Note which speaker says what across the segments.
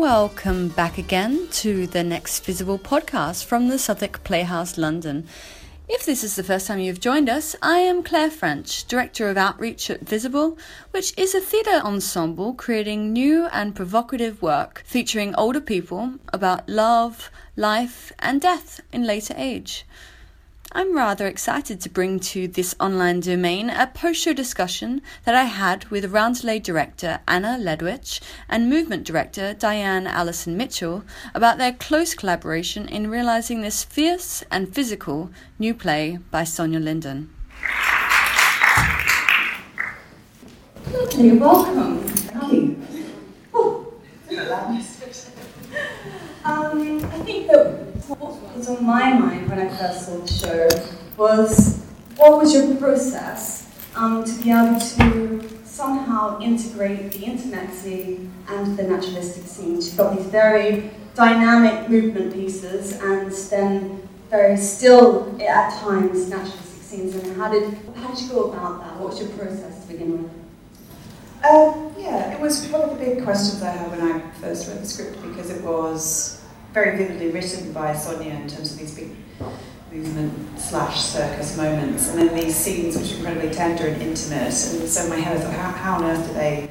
Speaker 1: Welcome back again to the Next Visible podcast from the Southwark Playhouse London. If this is the first time you've joined us, I am Claire French, Director of Outreach at Visible, which is a theatre ensemble creating new and provocative work featuring older people about love, life, and death in later age. I'm rather excited to bring to this online domain a post show discussion that I had with Roundelay director Anna Ledwich and movement director Diane Alison-Mitchell about their close collaboration in realizing this fierce and physical new play by Sonja Linden.
Speaker 2: Lovely, welcome. Thank you. Oh. um, I think that what was on my mind when I first saw the show was what was your process um, to be able to somehow integrate the internet scene and the naturalistic scene? You've got these very dynamic movement pieces and then very still, at times, naturalistic scenes. And how did, how did you go about that? What was your process to begin with?
Speaker 3: Um, yeah, it was one of the big questions I had when I first read the script because it was very vividly written by Sonja in terms of these big movement slash circus moments, and then these scenes which are incredibly tender and intimate. And so my head, I thought, how, how on earth do they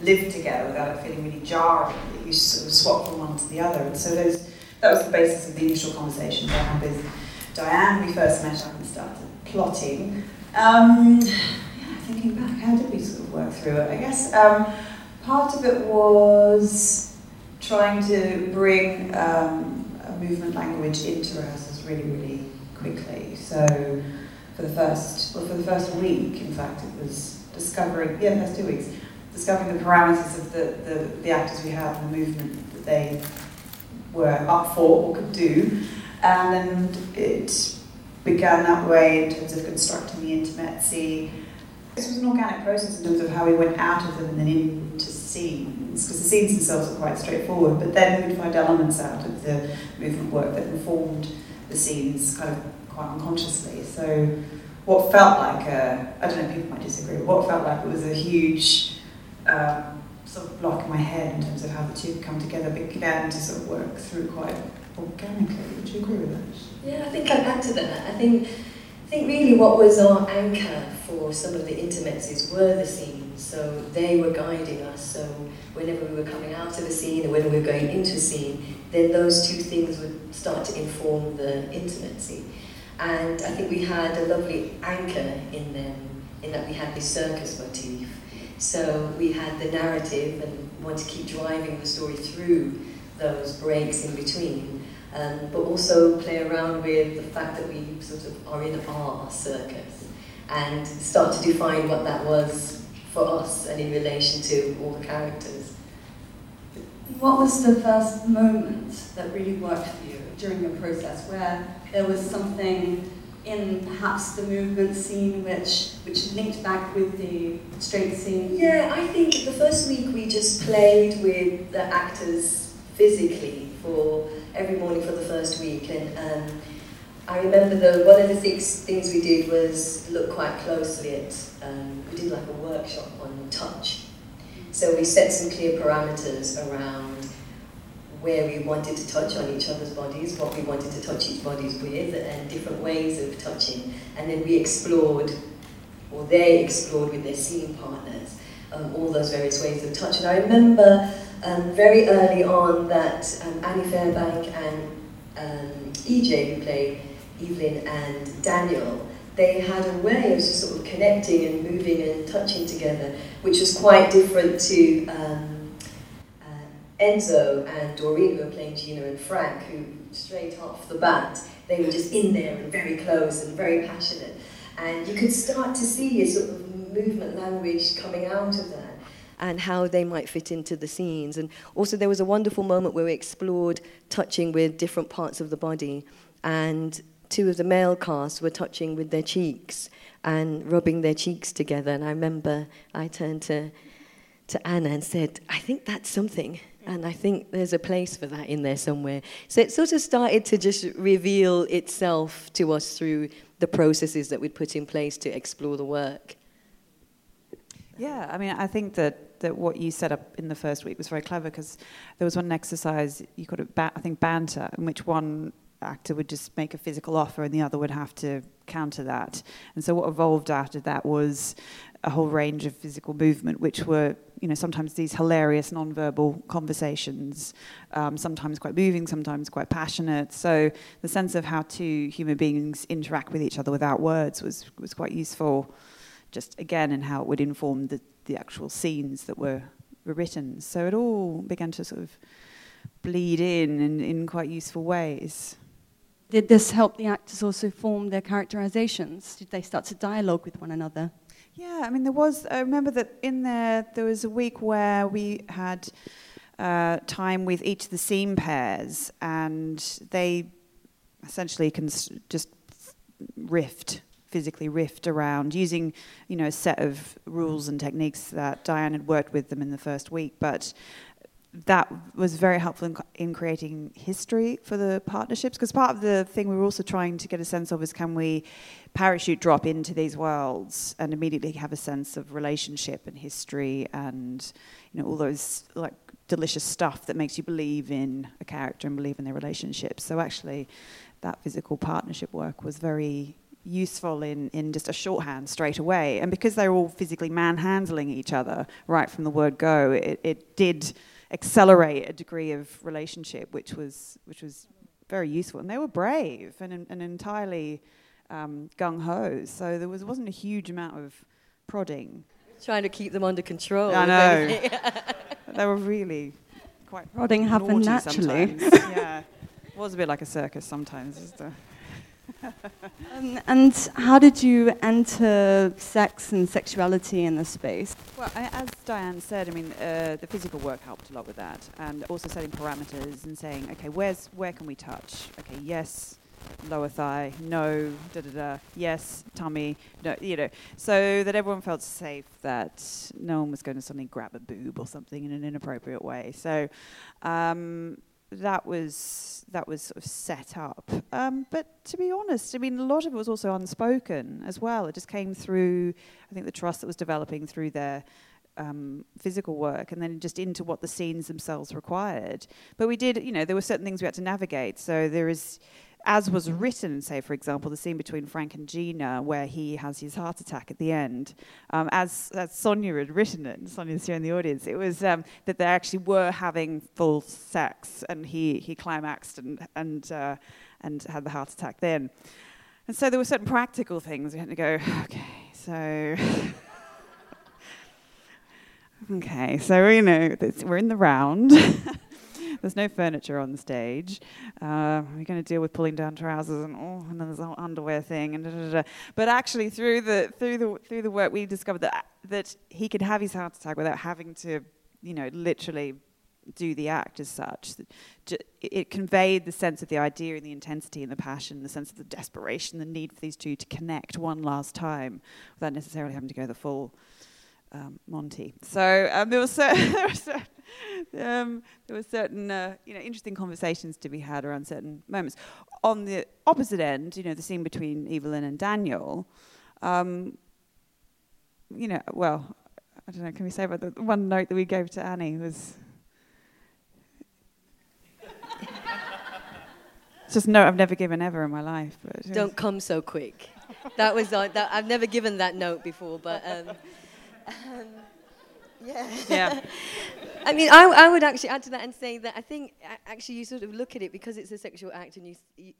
Speaker 3: live together without it feeling really jarring? That you sort of swap from one to the other. And so those, that was the basis of the initial conversation I had with Diane. We first met up and started plotting. Um, yeah, thinking back, how did we sort of work through it? I guess um, part of it was trying to bring um, a movement language into rehearsals really, really quickly. So for the first, well, for the first week, in fact, it was discovering, yeah, first two weeks, discovering the parameters of the, the, the actors we had and the movement that they were up for or could do. And it began that way in terms of constructing the intimacy. This was an organic process in terms of how we went out of them and then into scenes, because the scenes themselves are quite straightforward, but then we'd find elements out of the movement work that informed the scenes kind of quite unconsciously. So what felt like a, I don't know, people might disagree, but what felt like it was a huge um, sort of block in my head in terms of how the two come together began to sort of work through quite organically. Would you agree with that?
Speaker 4: Yeah, I think I'd add to that. I think, I think really what was our anchor for some of the intimacies were the scenes so they were guiding us. So whenever we were coming out of a scene or when we were going into a scene, then those two things would start to inform the intimacy. And I think we had a lovely anchor in them, in that we had this circus motif. So we had the narrative and want to keep driving the story through those breaks in between, um, but also play around with the fact that we sort of are in our circus and start to define what that was for us and in relation to all the characters.
Speaker 2: What was the first moment that really worked for you during your process where there was something in perhaps the movement scene which which linked back with the straight scene?
Speaker 4: Yeah, I think the first week we just played with the actors physically for every morning for the first week and um, I remember the one of the things, things we did was look quite closely at, um, we did like a workshop on touch. So we set some clear parameters around where we wanted to touch on each other's bodies, what we wanted to touch each bodies with, and different ways of touching. And then we explored, or they explored with their scene partners, um, all those various ways of touch. And I remember um, very early on that um, Annie Firbank and um, EJ, who played Evelyn and Daniel, they had a way of sort of connecting and moving and touching together, which was quite different to um, uh, Enzo and Doreen, who were playing Gina and Frank, who straight off the bat, they were just in there and very close and very passionate. And you could start to see a sort of movement language coming out of that and how they might fit into the scenes. And also there was a wonderful moment where we explored touching with different parts of the body and two of the male cast were touching with their cheeks and rubbing their cheeks together. And I remember I turned to, to Anna and said, I think that's something. And I think there's a place for that in there somewhere. So it sort of started to just reveal itself to us through the processes that we'd put in place to explore the work.
Speaker 3: Yeah, I mean, I think that, that what you set up in the first week was very clever because there was one exercise you called it, ba- I think, banter, in which one actor would just make a physical offer and the other would have to counter that. And so what evolved after that was a whole range of physical movement, which were, you know, sometimes these hilarious non-verbal conversations, um, sometimes quite moving, sometimes quite passionate. So the sense of how two human beings interact with each other without words was was quite useful just again in how it would inform the, the actual scenes that were, were written. So it all began to sort of bleed in, in in quite useful ways.
Speaker 1: Did this help the actors also form their characterizations? Did they start to dialogue with one another?
Speaker 3: Yeah, I mean, there was, I remember that in there, there was a week where we had uh, time with each of the scene pairs, and they essentially can just rift physically rift around using, you know, a set of rules and techniques that Diane had worked with them in the first week. But that was very helpful in, in creating history for the partnerships because part of the thing we were also trying to get a sense of is can we parachute drop into these worlds and immediately have a sense of relationship and history and you know all those like delicious stuff that makes you believe in a character and believe in their relationships so actually that physical partnership work was very useful in, in just a shorthand straight away. And because they're all physically manhandling each other right from the word go, it, it did accelerate a degree of relationship, which was, which was very useful. And they were brave and, and entirely um, gung ho. So there was, wasn't a huge amount of prodding.
Speaker 4: Trying to keep them under control.
Speaker 3: I know. they were really quite
Speaker 1: prodding happened naturally.
Speaker 3: yeah. It was a bit like a circus sometimes
Speaker 1: um, and how did you enter sex and sexuality in the space?
Speaker 3: Well, I, as Diane said, I mean, uh, the physical work helped a lot with that, and also setting parameters and saying, okay, where's where can we touch? Okay, yes, lower thigh, no, da da da, yes, tummy, no, you know, so that everyone felt safe that no one was going to suddenly grab a boob or something in an inappropriate way. So. Um, that was that was sort of set up. Um, but to be honest, I mean, a lot of it was also unspoken as well. It just came through, I think, the trust that was developing through their um, physical work, and then just into what the scenes themselves required. But we did, you know, there were certain things we had to navigate. So there is as was written, say, for example, the scene between Frank and Gina, where he has his heart attack at the end, um, as, as Sonja had written it, Sonja's here in the audience, it was um, that they actually were having full sex, and he, he climaxed and, and, uh, and had the heart attack then. And so there were certain practical things we had to go, okay, so. okay, so, you know, we're in the round. There's no furniture on the stage. Uh, we're going to deal with pulling down trousers and oh, and then there's the whole underwear thing and da, da, da. But actually, through the through the through the work, we discovered that that he could have his heart attack without having to, you know, literally do the act as such. It conveyed the sense of the idea and the intensity and the passion, the sense of the desperation, the need for these two to connect one last time without necessarily having to go the full um, Monty. So um, there was certain, um, there were certain uh, you know interesting conversations to be had around certain moments. On the opposite end, you know, the scene between Evelyn and Daniel. Um, you know, well, I don't know. Can we say about the one note that we gave to Annie was. It's just no, I've never given ever in my life.
Speaker 4: Don't come so quick. That was uh, that, I've never given that note before, but um, um, yeah.
Speaker 3: Yeah.
Speaker 4: I mean, I, I would actually add to that and say that I think actually you sort of look at it because it's a sexual act and you, you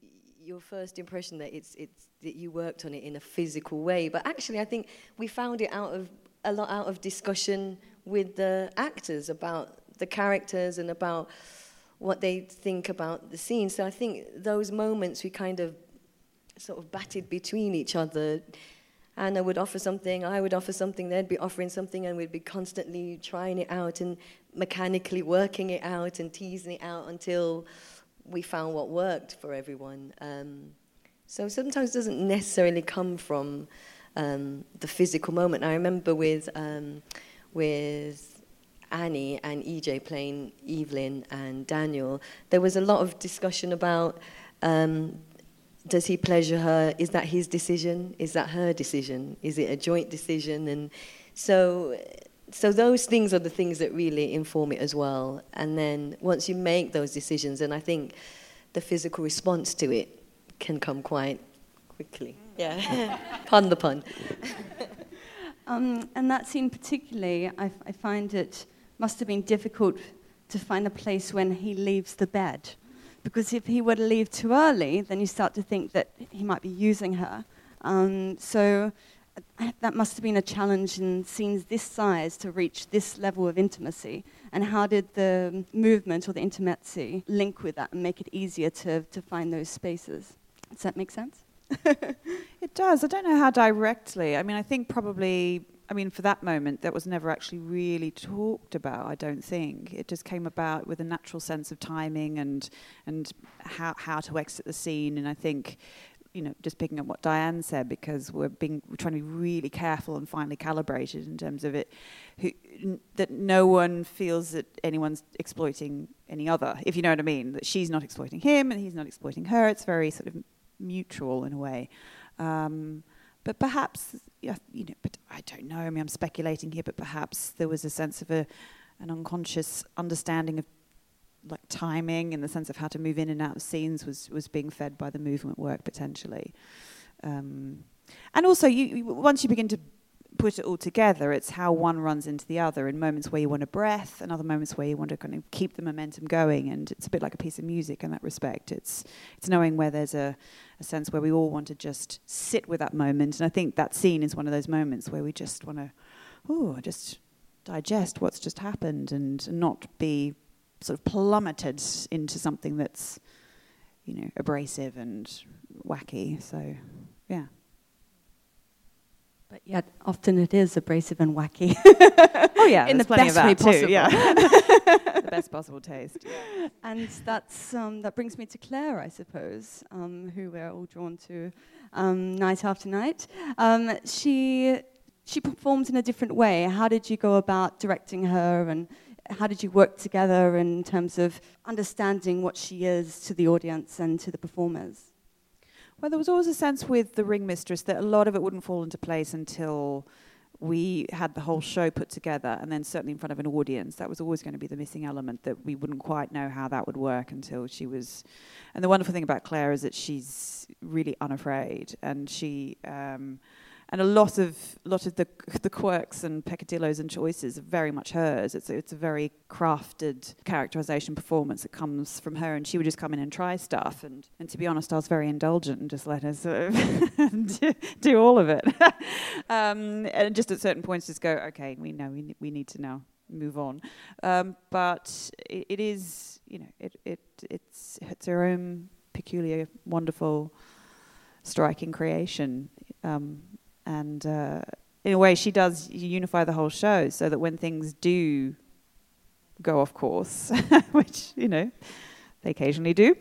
Speaker 4: your first impression that it's it's that you worked on it in a physical way. But actually, I think we found it out of a lot out of discussion with the actors about the characters and about what they think about the scene. So I think those moments we kind of sort of batted between each other Anna would offer something, I would offer something, they'd be offering something, and we'd be constantly trying it out and mechanically working it out and teasing it out until we found what worked for everyone. Um, so sometimes it doesn't necessarily come from um, the physical moment. I remember with um, with Annie and EJ playing Evelyn and Daniel, there was a lot of discussion about um, does he pleasure her? Is that his decision? Is that her decision? Is it a joint decision? And So, so those things are the things that really inform it as well. And then once you make those decisions, and I think the physical response to it can come quite quickly. Yeah, pun the pun.
Speaker 2: um, and that scene particularly, I, I find it must have been difficult to find a place when he leaves the bed. Because if he were to leave too early, then you start to think that he might be using her. Um, so uh, that must have been a challenge in scenes this size to reach this level of intimacy. And how did the movement or the intimacy link with that and make it easier to, to find those spaces? Does that make sense?
Speaker 3: it does. I don't know how directly. I mean, I think probably I mean, for that moment, that was never actually really talked about. I don't think it just came about with a natural sense of timing and and how how to exit the scene. And I think, you know, just picking up what Diane said, because we're being we're trying to be really careful and finely calibrated in terms of it, who, n- that no one feels that anyone's exploiting any other. If you know what I mean, that she's not exploiting him and he's not exploiting her. It's very sort of mutual in a way. Um, but perhaps, you know, but I don't know. I mean, I'm speculating here, but perhaps there was a sense of a, an unconscious understanding of like timing in the sense of how to move in and out of scenes was was being fed by the movement work potentially. Um, and also, you, you once you begin to put it all together, it's how one runs into the other in moments where you want a breath and other moments where you want to kind of keep the momentum going. And it's a bit like a piece of music in that respect. It's it's knowing where there's a, a sense where we all want to just sit with that moment. And I think that scene is one of those moments where we just want to, oh, just digest what's just happened and not be sort of plummeted into something that's, you know, abrasive and wacky. So, yeah.
Speaker 2: But yet, often it is abrasive and wacky.
Speaker 3: oh yeah,
Speaker 2: in the best way possible.
Speaker 3: Yeah, the best possible taste.
Speaker 2: Yeah. And that's um, that brings me to Claire, I suppose, um, who we're all drawn to um, night after night. Um, she she performs in a different way. How did you go about directing her, and how did you work together in terms of understanding what she is to the audience and to the performers?
Speaker 3: Well, there was always a sense with the ring mistress that a lot of it wouldn't fall into place until we had the whole show put together and then certainly in front of an audience that was always going to be the missing element that we wouldn't quite know how that would work until she was and the wonderful thing about claire is that she's really unafraid and she um, and a lot of lot of the the quirks and peccadillos and choices are very much hers. It's a, it's a very crafted characterization performance that comes from her, and she would just come in and try stuff. And and to be honest, I was very indulgent and just let her sort of do, do, all of it. um, and just at certain points, just go, okay, we know we we need to now move on. Um, but it, it is, you know, it it it's it's her own peculiar, wonderful, striking creation. Um, and uh, in a way, she does unify the whole show so that when things do go off course, which you know they occasionally do,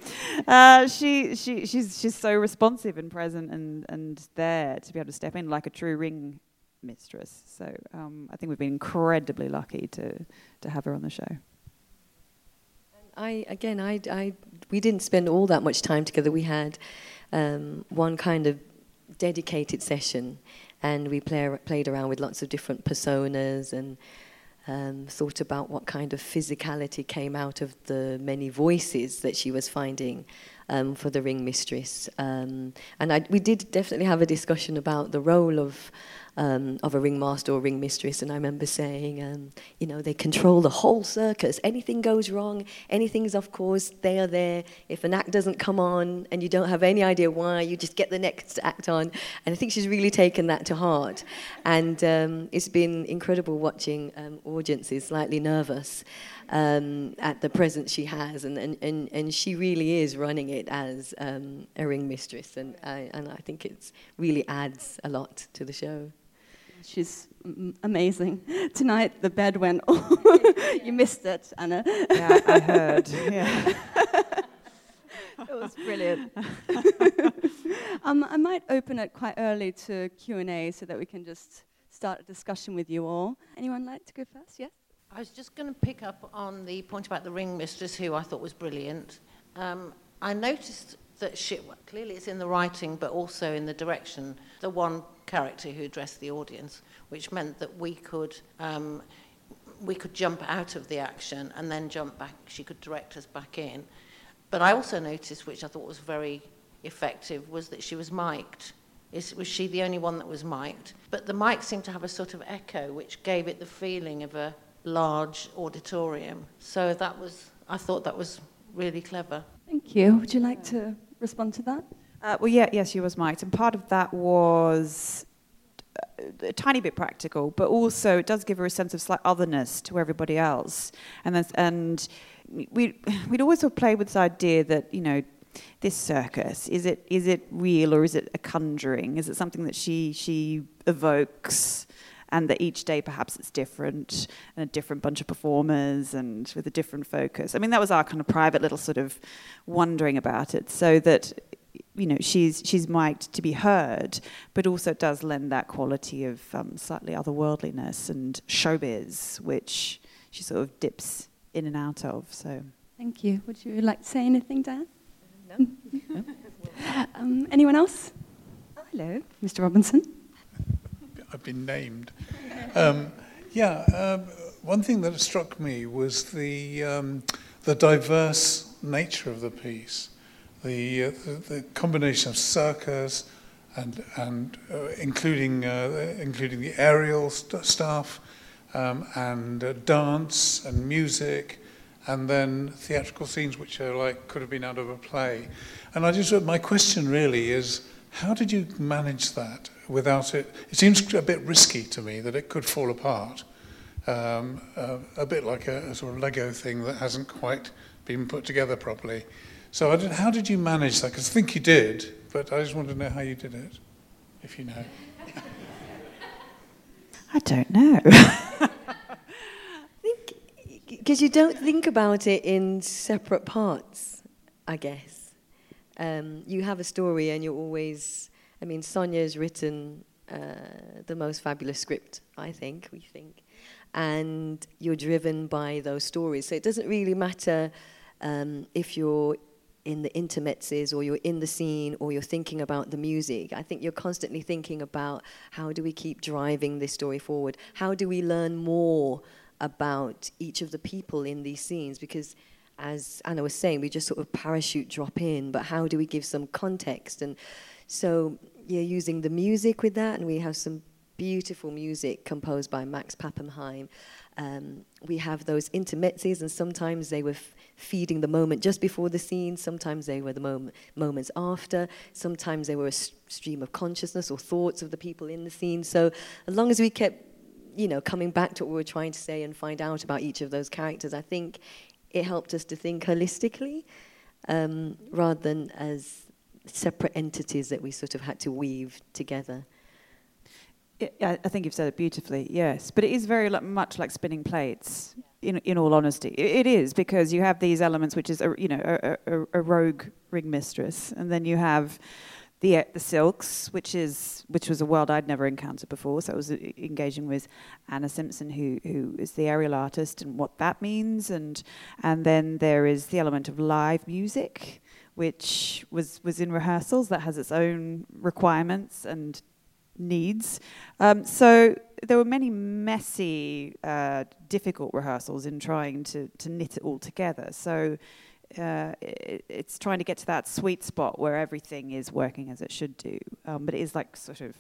Speaker 3: uh, she she she's she's so responsive and present and and there to be able to step in like a true ring mistress. So um, I think we've been incredibly lucky to to have her on the show.
Speaker 4: I again, I, I we didn't spend all that much time together. We had um, one kind of dedicated session, and we play, played around with lots of different personas and um, thought about what kind of physicality came out of the many voices that she was finding um, for the ring mistress. Um, and I, we did definitely have a discussion about the role of um, of a ringmaster or ring mistress, and I remember saying, um, you know, they control the whole circus. Anything goes wrong, anything's off course, they are there. If an act doesn't come on and you don't have any idea why, you just get the next act on. And I think she's really taken that to heart. And um, it's been incredible watching um, audiences slightly nervous um, at the presence she has, and, and, and, and she really is running it as um, a ring mistress, and I, and I think it really adds a lot to the show.
Speaker 2: She's amazing. Tonight the bed went. you missed it, Anna.
Speaker 3: Yeah, I heard. Yeah.
Speaker 2: it was brilliant. um, I might open it quite early to Q and A so that we can just start a discussion with you all. Anyone like to go first? Yes.
Speaker 5: I was just going to pick up on the point about the ring mistress, who I thought was brilliant. Um, I noticed that she, well, clearly it's in the writing, but also in the direction, the one character who addressed the audience, which meant that we could. Um, we could jump out of the action and then jump back. She could direct us back in. But I also noticed, which I thought was very effective, was that she was mic'd. Is, was she the only one that was mic'd? But the mic seemed to have a sort of echo, which gave it the feeling of a large auditorium. So that was, I thought that was really clever.
Speaker 2: Thank you. Would you like to respond to that?
Speaker 3: Uh, well, yeah, yes, she was mic'd, and part of that was a tiny bit practical, but also it does give her a sense of slight otherness to everybody else. And and we we'd always sort of play with this idea that you know this circus is it is it real or is it a conjuring? Is it something that she she evokes? And that each day perhaps it's different and a different bunch of performers and with a different focus. I mean, that was our kind of private little sort of wondering about it, so that you know, she's she's mic'd to be heard, but also does lend that quality of um, slightly otherworldliness and showbiz, which she sort of dips in and out of. So,
Speaker 2: thank you. Would you like to say anything, Dan? No. um, anyone else? Oh, hello, Mr. Robinson.
Speaker 6: I've been named. Um, yeah, um, one thing that struck me was the um, the diverse nature of the piece the, uh, the, the, combination of circus and, and uh, including, uh, including the aerial st- stuff um, and uh, dance and music and then theatrical scenes which are like could have been out of a play. And I just, my question really is, how did you manage that without it? It seems a bit risky to me that it could fall apart. Um, uh, a bit like a, a, sort of Lego thing that hasn't quite been put together properly. So did, how did you manage that? Because I think you did, but I just want to know how you did it, if you know.
Speaker 3: I don't know.
Speaker 4: I think because you don't think about it in separate parts, I guess. Um, you have a story, and you're always. I mean, Sonja's written uh, the most fabulous script, I think. We think, and you're driven by those stories. So it doesn't really matter um, if you're in the intermezzo or you're in the scene or you're thinking about the music. I think you're constantly thinking about how do we keep driving this story forward? How do we learn more about each of the people in these scenes? Because as Anna was saying, we just sort of parachute drop in, but how do we give some context? And so you're using the music with that, and we have some beautiful music composed by Max Pappenheim. Um, we have those intermezzos, and sometimes they were f- feeding the moment just before the scene, sometimes they were the mom- moments after, sometimes they were a s- stream of consciousness or thoughts of the people in the scene. So, as long as we kept, you know, coming back to what we were trying to say and find out about each of those characters, I think it helped us to think holistically um, rather than as separate entities that we sort of had to weave together.
Speaker 3: I think you've said it beautifully, yes. But it is very much like spinning plates, in, in all honesty. It is, because you have these elements, which is, a, you know, a, a, a rogue ring mistress, and then you have the, the silks, which is which was a world I'd never encountered before. So I was uh, engaging with Anna Simpson, who who is the aerial artist, and what that means, and and then there is the element of live music, which was was in rehearsals that has its own requirements and needs. Um, so there were many messy, uh, difficult rehearsals in trying to, to knit it all together. So uh, it, it's trying to get to that sweet spot where everything is working as it should do. Um, but it is like sort of,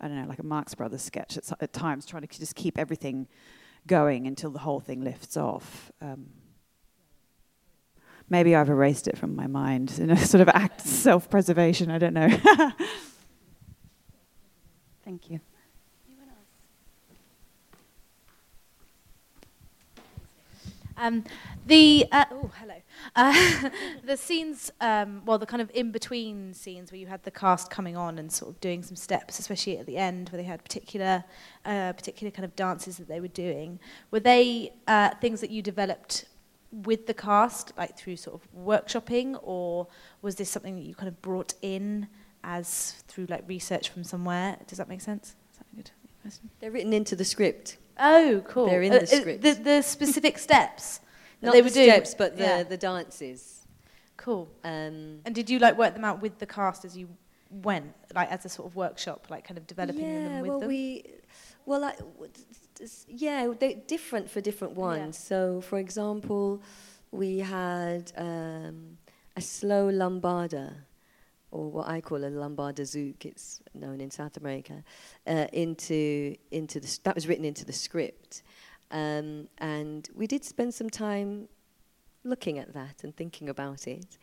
Speaker 3: I don't know, like a Marx Brothers sketch at, at times, trying to just keep everything going until the whole thing lifts off. Um, maybe I've erased it from my mind in a sort of act of self preservation, I don't know.
Speaker 2: Thank you.
Speaker 7: Um, the uh, oh hello, uh, the scenes, um, well, the kind of in between scenes where you had the cast coming on and sort of doing some steps, especially at the end where they had particular, uh, particular kind of dances that they were doing. Were they uh, things that you developed with the cast, like through sort of workshopping, or was this something that you kind of brought in? as through like research from somewhere. Does that make sense? Is that a good question?
Speaker 4: They're written into the script.
Speaker 7: Oh, cool.
Speaker 4: They're in uh, the script.
Speaker 7: The, the specific steps
Speaker 4: Not
Speaker 7: they
Speaker 4: the
Speaker 7: doing.
Speaker 4: steps, but the, yeah. the dances.
Speaker 7: Cool.
Speaker 4: Um,
Speaker 7: And did you like work them out with the cast as you went, like as a sort of workshop, like kind of developing
Speaker 4: yeah,
Speaker 7: them with
Speaker 4: well,
Speaker 7: them?
Speaker 4: we, well, like, w- t- t- s- yeah, they're different for different ones. So, for example, we had um, a slow lambada, or what I call a lambada zouk. It's known in South America. Uh, into into the that was written into the script, um, and we did spend some time looking at that and thinking about it.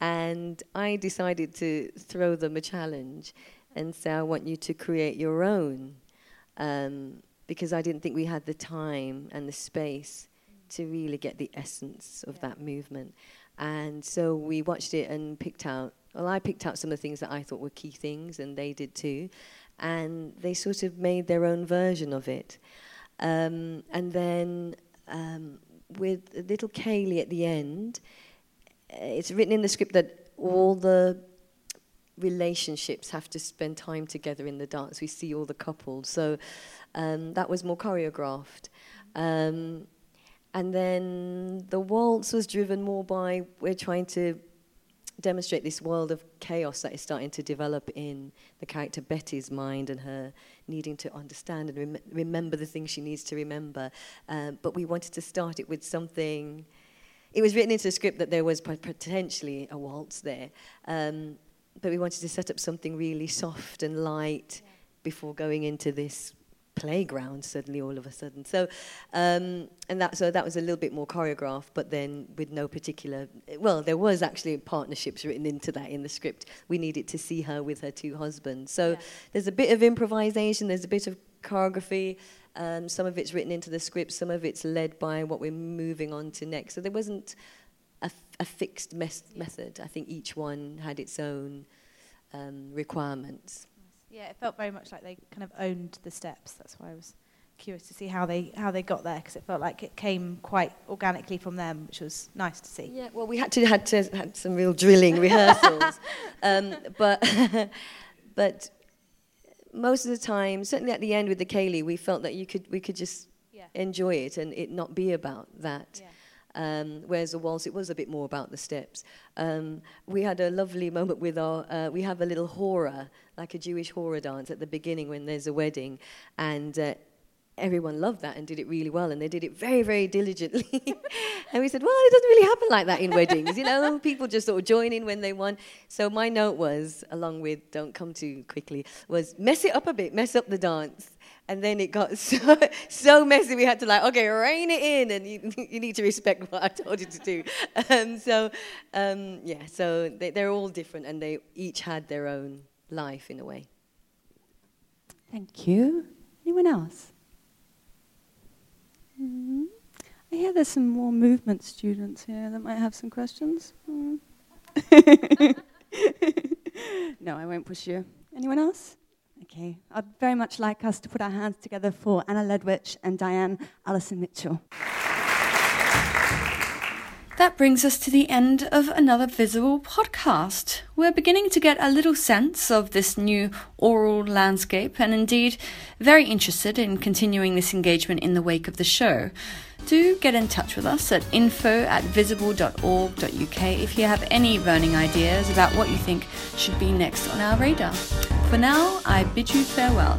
Speaker 4: And I decided to throw them a challenge and say, I want you to create your own. Um, because I didn't think we had the time and the space to really get the essence of that movement. And so we watched it and picked out, well, I picked out some of the things that I thought were key things, and they did too. And they sort of made their own version of it. Um, and then um, with little ceilidh at the end, uh, it's written in the script that all the relationships have to spend time together in the dance. We see all the couples. So um, that was more choreographed. Um, and then the waltz was driven more by we're trying to demonstrate this world of chaos that is starting to develop in the character Betty's mind and her needing to understand and rem- remember the things she needs to remember. Um, but we wanted to start it with something. It was written into the script that there was potentially a waltz there, um, but we wanted to set up something really soft and light before going into this playground suddenly all of a sudden. So, um, and that so that was a little bit more choreographed, but then with no particular. Well, there was actually partnerships written into that in the script. We needed to see her with her two husbands. So
Speaker 7: Yeah.
Speaker 4: there's a bit of improvisation. There's a bit of choreography. Um, some of it's written into the script. Some of it's led by what we're moving on to next. So there wasn't a fixed mes- method. I think each one had its own um, requirements.
Speaker 7: Yeah, it felt very much like they kind of owned the steps. That's why I was curious to see how they how they got there because it felt like it came quite organically from them, which was nice to see.
Speaker 4: Yeah, well, we had to had to had some real drilling rehearsals, um, but but most of the time, certainly at the end with the ceilidh, we felt that you could we could just
Speaker 7: Yeah.
Speaker 4: enjoy it and it not be about that.
Speaker 7: Yeah.
Speaker 4: Um, whereas the waltz, it was a bit more about the steps. Um, we had a lovely moment with our, uh, we have a little hora, like a Jewish hora dance at the beginning when there's a wedding. And uh, everyone loved that and did it really well. And they did it very, very diligently. and we said, well, it doesn't really happen like that in weddings. You know, people just sort of join in when they want. So my note was, along with don't come too quickly, was mess it up a bit, mess up the dance. And then it got so, so messy, we had to like, okay, rein it in, and you, you need to respect what I told you to do. Um, so, um, yeah, so they, they're all different, and they each had their own life in a way.
Speaker 1: Thank you. Anyone else? Hear there's some more movement students here that might have some questions. Mm. no, I won't push you. Anyone else? Okay. I'd very much like us to put our hands together for Anna Ledwich and Diane Alison-Mitchell. That brings us to the end of another Visible podcast. We're beginning to get a little sense of this new aural landscape and indeed very interested in continuing this engagement in the wake of the show. Do get in touch with us at info at visible.org.uk if you have any burning ideas about what you think should be next on our radar. For now, I bid you farewell.